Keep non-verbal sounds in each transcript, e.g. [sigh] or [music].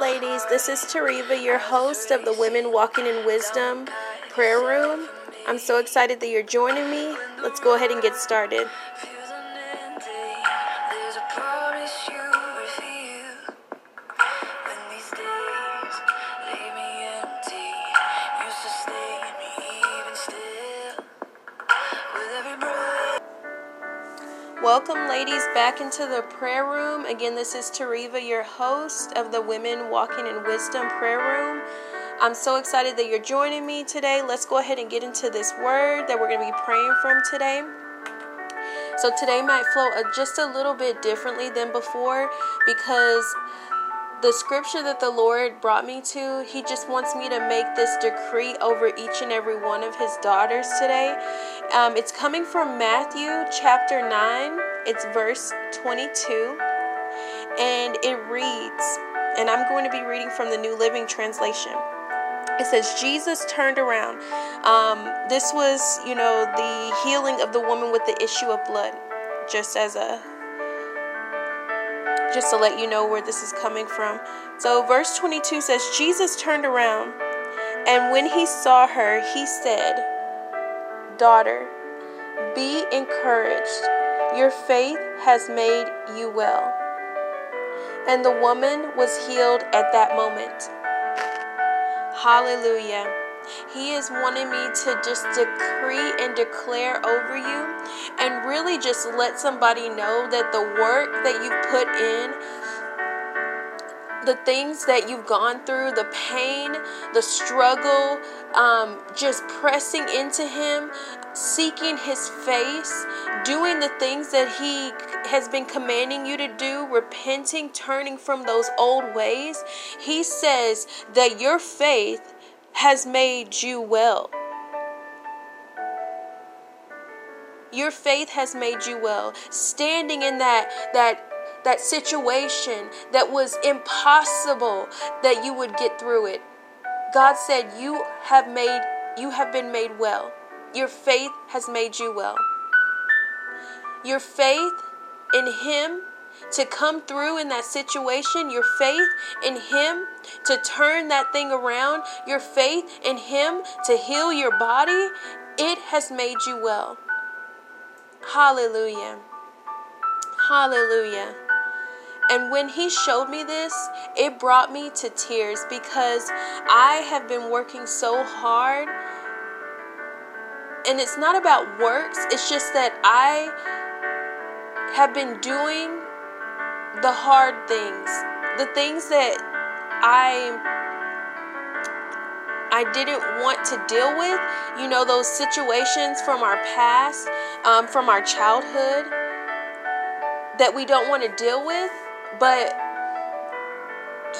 Ladies, this is Tariva, your host of the Women Walking in Wisdom prayer room. I'm so excited that you're joining me. Let's go ahead and get started. Back into the prayer room. Again, this is Tariva, your host of the Women Walking in Wisdom prayer room. I'm so excited that you're joining me today. Let's go ahead and get into this word that we're going to be praying from today. So, today might flow just a little bit differently than before because the scripture that the Lord brought me to, He just wants me to make this decree over each and every one of His daughters today. Um, it's coming from Matthew chapter 9, it's verse 22, and it reads, and I'm going to be reading from the New Living Translation. It says, Jesus turned around. Um, this was, you know, the healing of the woman with the issue of blood, just as a just to let you know where this is coming from. So, verse 22 says, Jesus turned around, and when he saw her, he said, Daughter, be encouraged. Your faith has made you well. And the woman was healed at that moment. Hallelujah. He is wanting me to just decree and declare over you and really just let somebody know that the work that you've put in, the things that you've gone through, the pain, the struggle, um, just pressing into Him, seeking His face, doing the things that He has been commanding you to do, repenting, turning from those old ways. He says that your faith has made you well. Your faith has made you well. Standing in that that that situation that was impossible that you would get through it. God said you have made you have been made well. Your faith has made you well. Your faith in him to come through in that situation, your faith in Him to turn that thing around, your faith in Him to heal your body, it has made you well. Hallelujah. Hallelujah. And when he showed me this, it brought me to tears because I have been working so hard. And it's not about works, it's just that I have been doing the hard things, the things that I I didn't want to deal with. You know, those situations from our past, um, from our childhood, that we don't want to deal with. But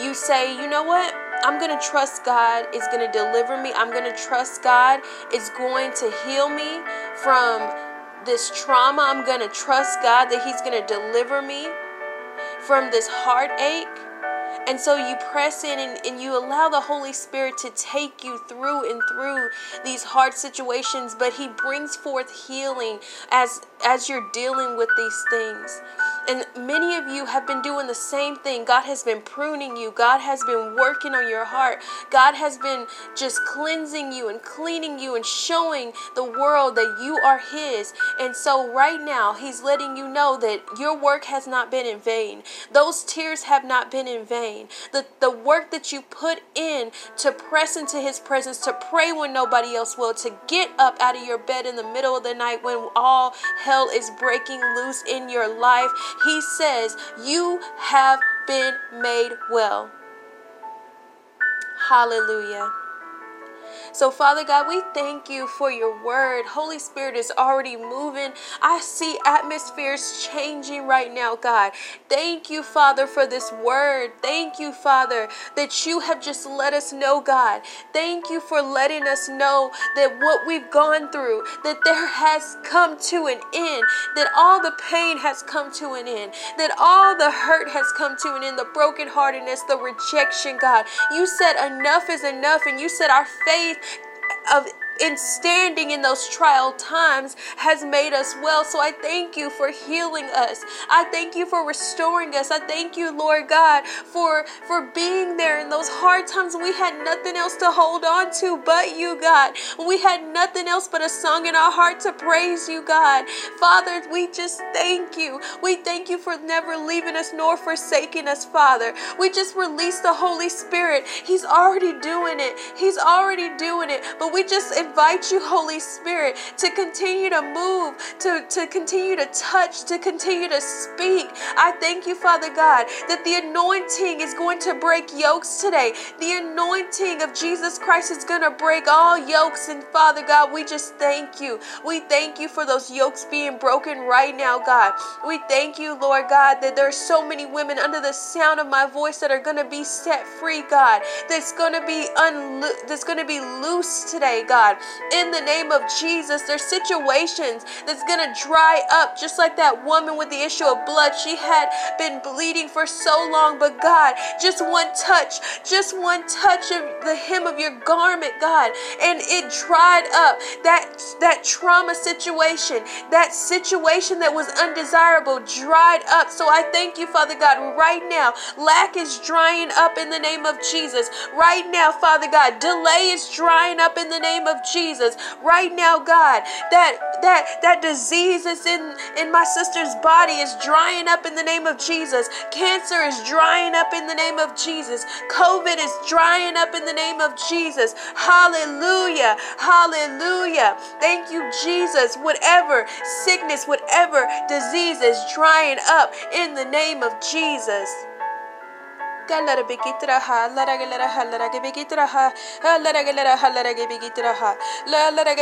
you say, you know what? I'm going to trust God is going to deliver me. I'm going to trust God is going to heal me from this trauma. I'm going to trust God that He's going to deliver me from this heartache. And so you press in and, and, you allow the Holy Spirit to take you through and through these hard situations, but He brings forth healing as as you're dealing with these things. And many of you have been doing the same thing. God has been pruning you. God has been working on your heart. God has been just cleansing you and cleaning you and showing the world that you are His. And so, right now, He's letting you know that your work has not been in vain. Those tears have not been in vain. The, the work that you put in to press into His presence, to pray when nobody else will, to get up out of your bed in the middle of the night when all hell is breaking loose in your life. He says, You have been made well. Hallelujah. So, Father God, we thank you for your word. Holy Spirit is already moving. I see atmospheres changing right now, God. Thank you, Father, for this word. Thank you, Father, that you have just let us know, God. Thank you for letting us know that what we've gone through, that there has come to an end, that all the pain has come to an end, that all the hurt has come to an end, the brokenheartedness, the rejection, God. You said enough is enough, and you said our faith of in standing in those trial times has made us well. So I thank you for healing us. I thank you for restoring us. I thank you, Lord God, for for being there in those hard times we had nothing else to hold on to but you, God. We had nothing else but a song in our heart to praise you, God. Father, we just thank you. We thank you for never leaving us nor forsaking us, Father. We just release the Holy Spirit. He's already doing it. He's already doing it. But we just invite you, Holy Spirit, to continue to move, to, to continue to touch, to continue to speak. I thank you, Father God, that the anointing is going to break yokes today. The anointing of Jesus Christ is going to break all yokes. And Father God, we just thank you. We thank you for those yokes being broken right now, God. We thank you, Lord God, that there are so many women under the sound of my voice that are going to be set free, God. That's going to be unlo- that's going to be loose today, God. In the name of Jesus, there's situations that's going to dry up just like that woman with the issue of blood. She had been bleeding for so long, but God, just one touch, just one touch of the hem of your garment, God, and it dried up that that trauma situation, that situation that was undesirable dried up. So I thank you, Father God, right now. Lack is drying up in the name of Jesus. Right now, Father God, delay is drying up in the name of Jesus. Right now, God, that that that disease is in in my sister's body is drying up in the name of Jesus. Cancer is drying up in the name of Jesus. COVID is drying up in the name of Jesus. Hallelujah. Hallelujah. Thank you, Jesus. Whatever sickness, whatever disease is drying up in the name of Jesus. Galara bigitiraha, lara galeraha, lara gibigitiraha, lara galeraha, lara gibigitiraha, la lara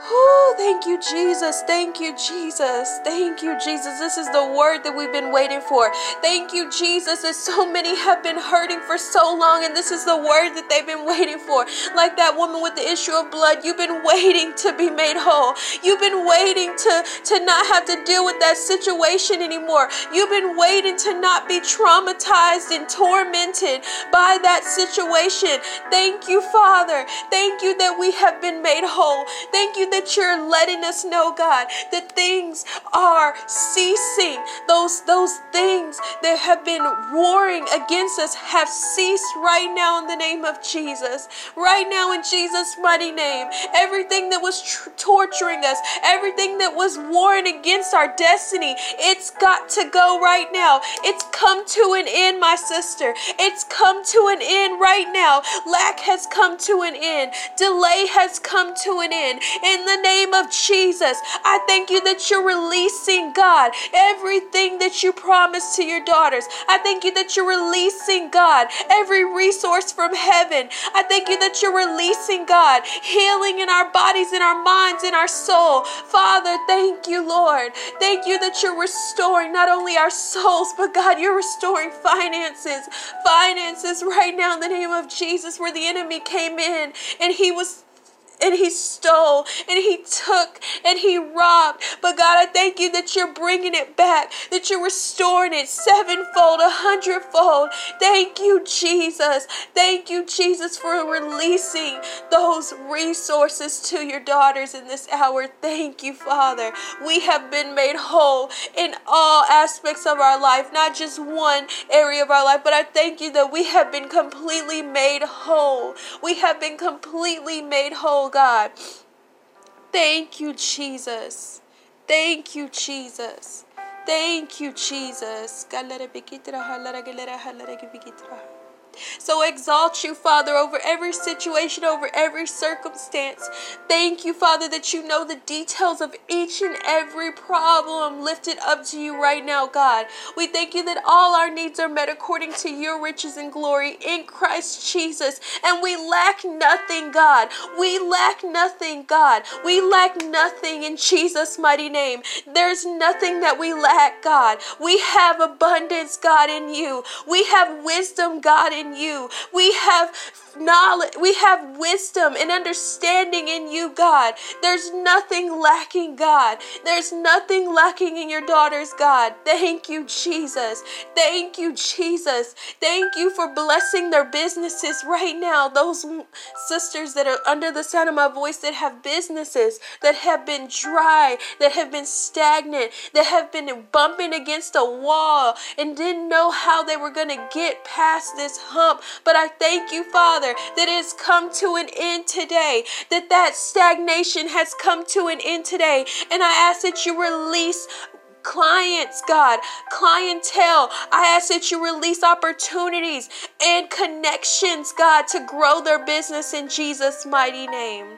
Oh, thank you, Jesus. Thank you, Jesus. Thank you, Jesus. This is the word that we've been waiting for. Thank you, Jesus, that so many have been hurting for so long, and this is the word that they've been waiting for. Like that woman with the issue of blood, you've been waiting to be made whole. You've been waiting to, to not have to deal with that situation anymore. You've been waiting to not be traumatized and tormented by that situation. Thank you, Father. Thank you that we have been made whole. Thank you that you're letting us know, God, that things are ceasing. Those those things that have been warring against us have ceased right now in the name of Jesus. Right now in Jesus' mighty name. Everything that was tr- torturing us, everything that was warring against our destiny, it's got to go right now. It's come to an end, my sister. It's come to an end right now. Lack has come to an end. Delay has come to an end. In the name of Jesus, I thank you that you're releasing, God, everything that you promised to your daughters. I thank you that you're releasing, God, every resource from heaven. I thank you that you're releasing, God, healing in our bodies, in our minds, in our soul. Father, thank you, Lord. Thank you that you're restoring not only our souls, but God, you're restoring finances. Finances right now in the name of Jesus, where the enemy came in and he was and he stole and he took and he robbed. But God, I thank you that you're bringing it back, that you're restoring it sevenfold, a hundredfold. Thank you, Jesus. Thank you, Jesus, for releasing those resources to your daughters in this hour. Thank you, Father. We have been made whole in all aspects of our life, not just one area of our life, but I thank you that we have been completely made whole. We have been completely made whole, God. Thank you, Jesus. Thank you, Jesus. Thank you, Jesus. So exalt you, Father, over every situation, over every circumstance. Thank you, Father, that you know the details of each and every problem lifted up to you right now, God. We thank you that all our needs are met according to your riches and glory in Christ Jesus. And we lack nothing, God. We lack nothing, God. We lack nothing in Jesus' mighty name. There's nothing that we lack, God. We have abundance, God, in you. We have wisdom, God, in in you. We have knowledge, we have wisdom and understanding in you, God. There's nothing lacking, God. There's nothing lacking in your daughters, God. Thank you, Jesus. Thank you, Jesus. Thank you for blessing their businesses right now. Those sisters that are under the sound of my voice that have businesses that have been dry, that have been stagnant, that have been bumping against a wall and didn't know how they were going to get past this hump. But I thank you, Father, that it has come to an end today, that that stagnation has come to an end today. And I ask that you release clients, God, clientele. I ask that you release opportunities and connections, God, to grow their business in Jesus' mighty name.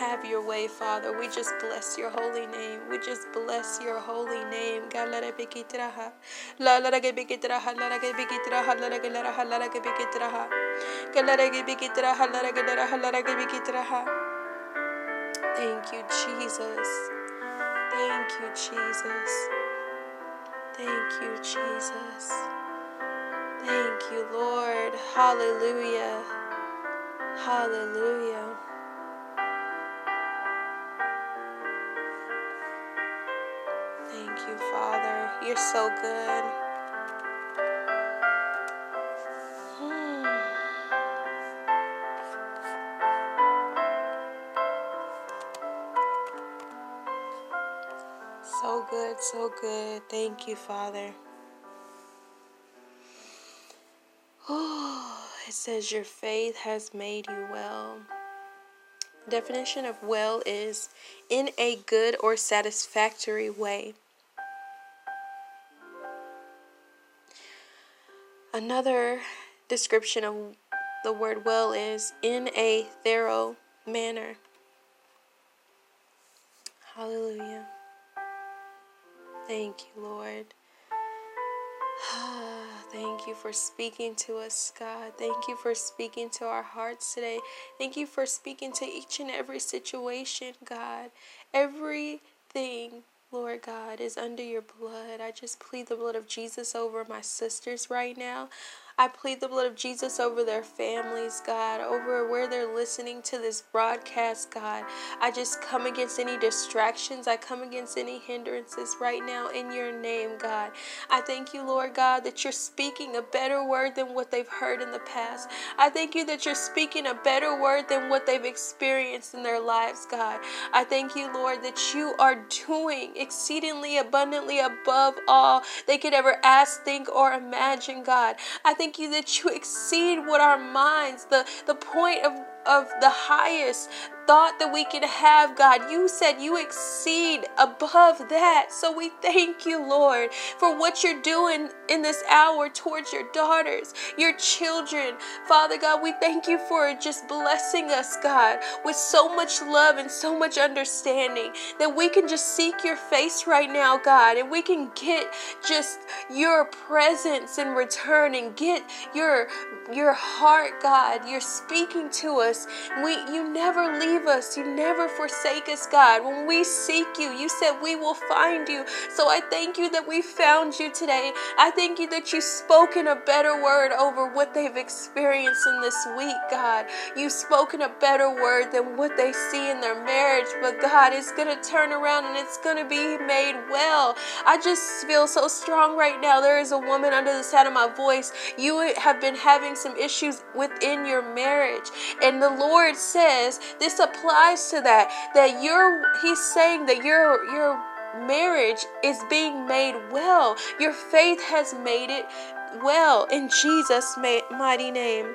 Have your way, Father. We just bless your holy name. We just bless your holy name. Thank you, Jesus. Thank you, Jesus. Thank you, Jesus. Thank you, Lord. Hallelujah. Hallelujah. You, Father. You're so good. Hmm. So good, so good. Thank you, Father. Oh, it says your faith has made you well. Definition of well is in a good or satisfactory way. Another description of the word well is in a thorough manner. Hallelujah. Thank you, Lord. [sighs] Thank you for speaking to us, God. Thank you for speaking to our hearts today. Thank you for speaking to each and every situation, God. Everything Lord God, is under your blood. I just plead the blood of Jesus over my sisters right now. I plead the blood of Jesus over their families, God, over where they're listening to this broadcast, God. I just come against any distractions. I come against any hindrances right now in your name, God. I thank you, Lord God, that you're speaking a better word than what they've heard in the past. I thank you that you're speaking a better word than what they've experienced in their lives, God. I thank you, Lord, that you are doing exceedingly abundantly above all they could ever ask, think, or imagine, God. I thank you that you exceed what our minds, the, the point of of the highest thought that we can have, God. You said you exceed above that. So we thank you, Lord, for what you're doing in this hour towards your daughters, your children. Father God, we thank you for just blessing us, God, with so much love and so much understanding that we can just seek your face right now, God, and we can get just your presence in return and get your your heart, God. You're speaking to us. We you never leave us. You never forsake us, God. When we seek you, you said we will find you. So I thank you that we found you today. I thank you that you've spoken a better word over what they've experienced in this week, God. You've spoken a better word than what they see in their marriage, but God, it's going to turn around and it's going to be made well. I just feel so strong right now. There is a woman under the sound of my voice. You have been having some issues within your marriage. And the Lord says this applies to that. That you're He's saying that your your marriage is being made well. Your faith has made it well in Jesus' mighty name.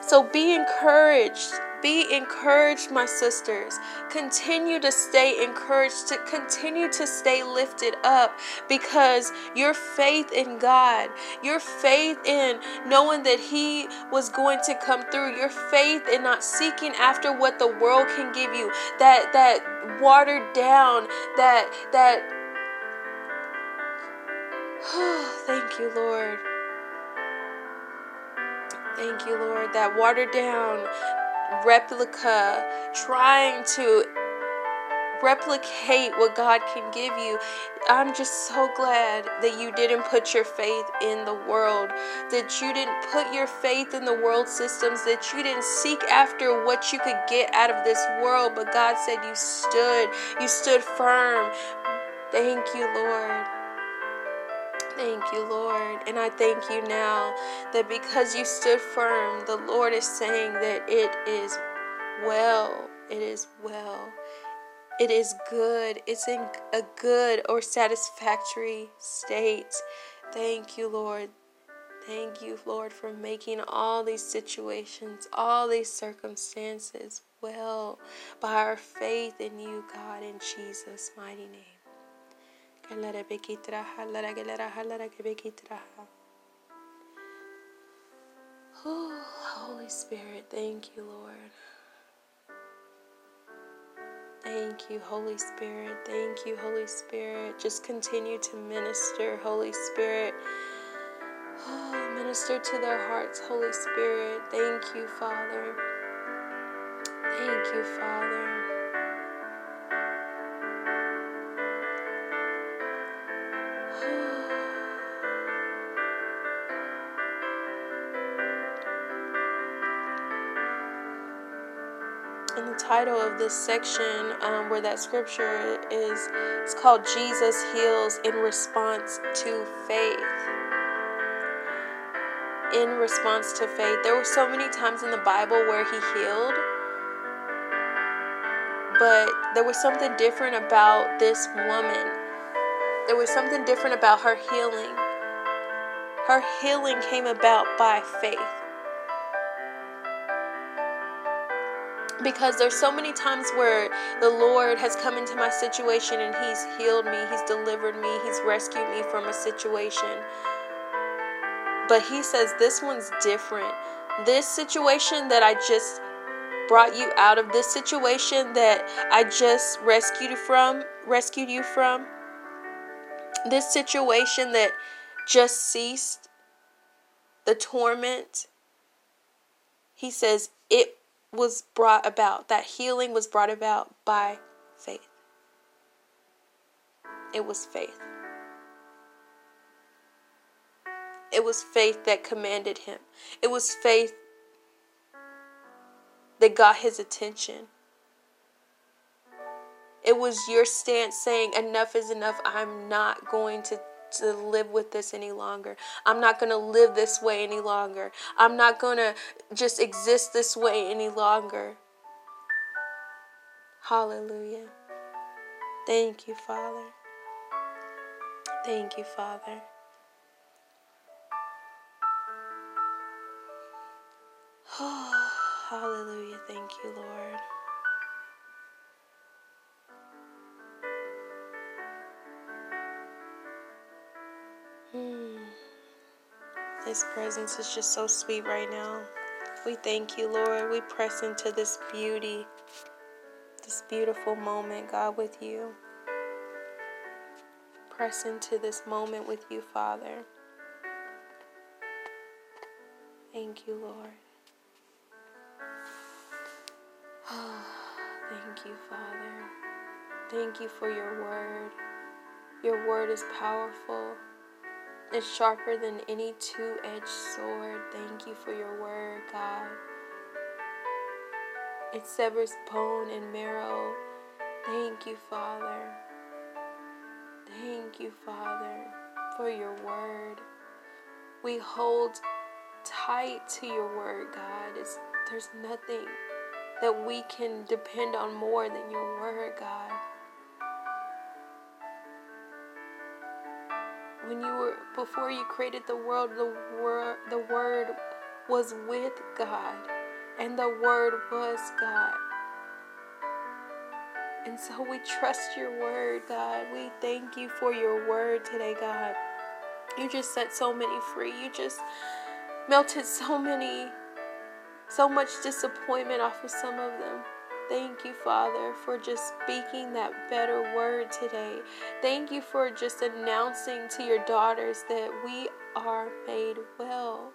So be encouraged. Be encouraged, my sisters. Continue to stay encouraged, to continue to stay lifted up because your faith in God, your faith in knowing that He was going to come through, your faith in not seeking after what the world can give you, that that watered down, that that [sighs] thank you, Lord. Thank you, Lord. That watered down replica, trying to replicate what God can give you. I'm just so glad that you didn't put your faith in the world, that you didn't put your faith in the world systems, that you didn't seek after what you could get out of this world, but God said you stood, you stood firm. Thank you, Lord. Thank you, Lord. And I thank you now that because you stood firm, the Lord is saying that it is well. It is well. It is good. It's in a good or satisfactory state. Thank you, Lord. Thank you, Lord, for making all these situations, all these circumstances well by our faith in you, God, in Jesus' mighty name. Oh, Holy Spirit, thank you, Lord. Thank you, Holy Spirit. Thank you, Holy Spirit. Just continue to minister, Holy Spirit. Oh, minister to their hearts, Holy Spirit. Thank you, Father. Thank you, Father. Title of this section um, where that scripture is it's called jesus heals in response to faith. In response to faith. There were so many times in the bible where he healed but there was something different about this woman. There was something different about her healing. Her healing came about by faith because there's so many times where the Lord has come into my situation and He's healed me, He's delivered me, He's rescued me from a situation. But He says this one's different. This situation that I just brought you out of, this situation that I just rescued you from, rescued you from, this situation that just ceased, the torment, He says it was brought about, that healing was brought about by faith. It was faith. It was faith that commanded him. It was faith that got his attention. It was your stance saying, Enough is enough. I'm not going to to live with this any longer. I'm not going to live this way any longer. I'm not going to just exist this way any longer. Hallelujah. Thank you, Father. Thank you, Father. Oh, [sighs] hallelujah. Thank you, Lord. Hmm. His presence is just so sweet right now. We thank you, Lord. We press into this beauty, this beautiful moment, God, with you. Press into this moment with you, Father. Thank you, Lord. Oh, [sighs] thank you, Father. Thank you for your word. Your word is powerful is sharper than any two edged sword. Thank you for your word, God. It severs bone and marrow. Thank you, Father. Thank you, Father, for your word. We hold tight to your word, God. It's, there's nothing that we can depend on more than your word, God. When you were before you created the world the word the word was with God and the Word was God. And so we trust your word, God. We thank you for your word today, God. You just set so many free. You just melted so many, so much disappointment off of some of them. Thank you, Father, for just speaking that better word today. Thank you for just announcing to your daughters that we are made well.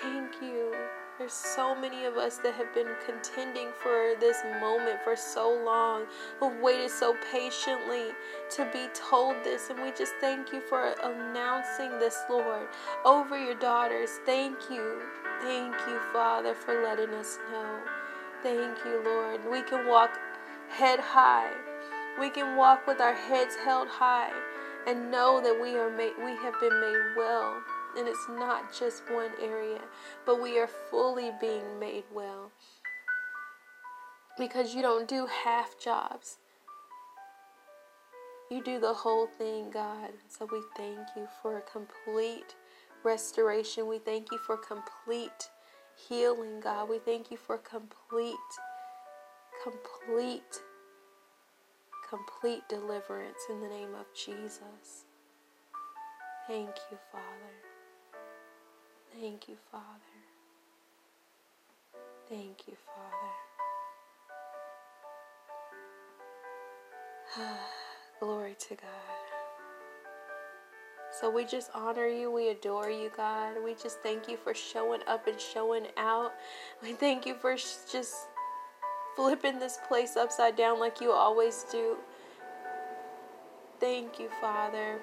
Thank you. There's so many of us that have been contending for this moment for so long, who've waited so patiently to be told this. And we just thank you for announcing this, Lord, over your daughters. Thank you. Thank you, Father, for letting us know. Thank you, Lord. We can walk head high. We can walk with our heads held high and know that we are made, we have been made well and it's not just one area, but we are fully being made well. Because you don't do half jobs. You do the whole thing, God. So we thank you for a complete restoration. We thank you for complete healing, God. We thank you for complete, complete, complete deliverance in the name of Jesus. Thank you, Father. Thank you, Father. Thank you, Father. [sighs] Glory to God. So we just honor you. We adore you, God. We just thank you for showing up and showing out. We thank you for just flipping this place upside down like you always do. Thank you, Father.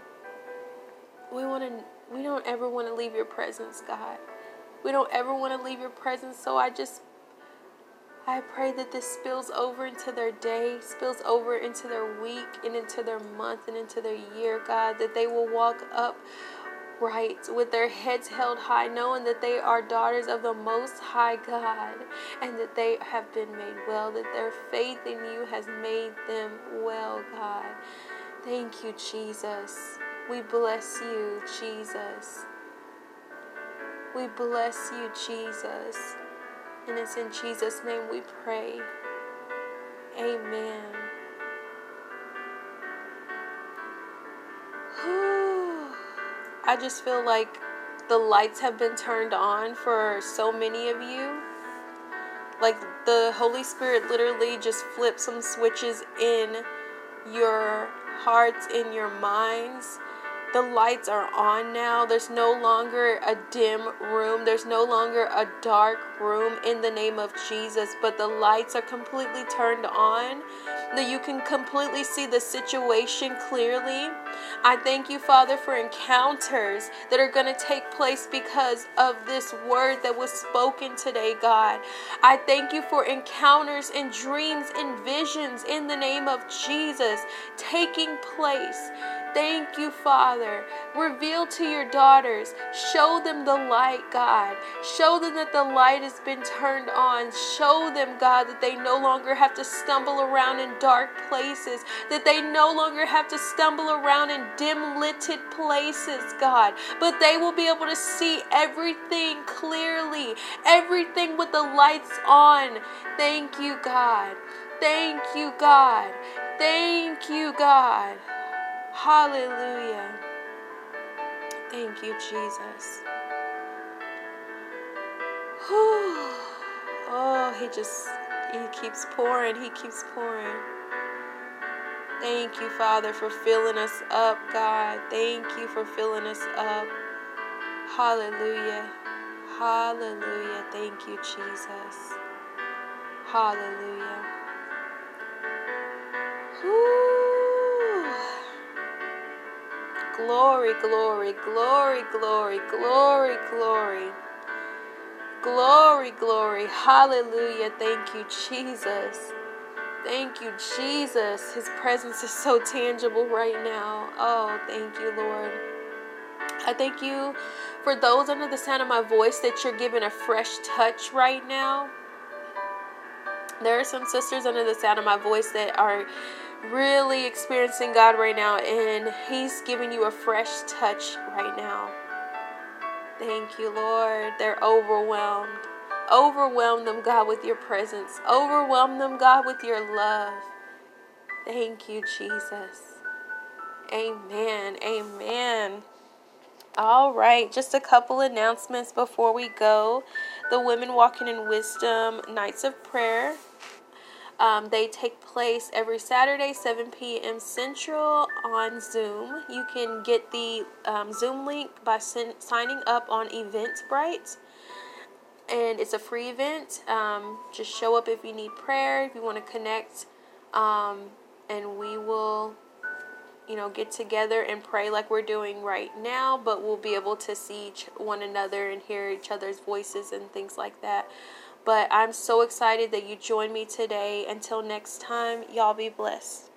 We want to we don't ever want to leave your presence, God. We don't ever want to leave your presence. So I just I pray that this spills over into their day, spills over into their week and into their month and into their year, God, that they will walk up right with their heads held high, knowing that they are daughters of the Most High God and that they have been made well, that their faith in you has made them well, God. Thank you, Jesus. We bless you, Jesus. We bless you, Jesus. And it's in Jesus' name we pray. Amen. I just feel like the lights have been turned on for so many of you. Like the Holy Spirit literally just flipped some switches in your hearts, in your minds the lights are on now. There's no longer a dim room. There's no longer a dark room in the name of Jesus, but the lights are completely turned on. That you can completely see the situation clearly. I thank you, Father, for encounters that are going to take place because of this word that was spoken today, God. I thank you for encounters and dreams and visions in the name of Jesus taking place Thank you, Father. Reveal to your daughters. Show them the light, God. Show them that the light has been turned on. Show them, God, that they no longer have to stumble around in dark places, that they no longer have to stumble around in dim lighted places, God, but they will be able to see everything clearly, everything with the lights on. Thank you, God. Thank you, God. Thank you, God. Hallelujah. Thank you, Jesus. Oh, he just, he keeps pouring, he keeps pouring. Thank you, Father, for filling us up, God. Thank you for filling us up. Hallelujah. Hallelujah. Thank you, Jesus. Hallelujah. Whew. Glory, glory, glory, glory, glory, glory. Glory, glory. Hallelujah. Thank you, Jesus. Thank you, Jesus. His presence is so tangible right now. Oh, thank you, Lord. I thank you for those under the sound of my voice that you're giving a fresh touch right now. There are some sisters under the sound of my voice that are really experiencing God right now, and He's giving you a fresh touch right now. Thank you, Lord. They're overwhelmed. Overwhelm them, God, with your presence. Overwhelm them, God, with your love. Thank you, Jesus. Amen. Amen. All right, just a couple announcements before we go. The Women Walking in Wisdom Nights of Prayer. Um, they take place every Saturday, 7 p.m. Central on Zoom. You can get the um, Zoom link by signing up on Eventbrite. And it's a free event. Um, just show up if you need prayer, if you want to connect, um, and we will you know, get together and pray like we're doing right now, but we'll be able to see each, one another and hear each other's voices and things like that. But I'm so excited that you joined me today. Until next time, y'all be blessed.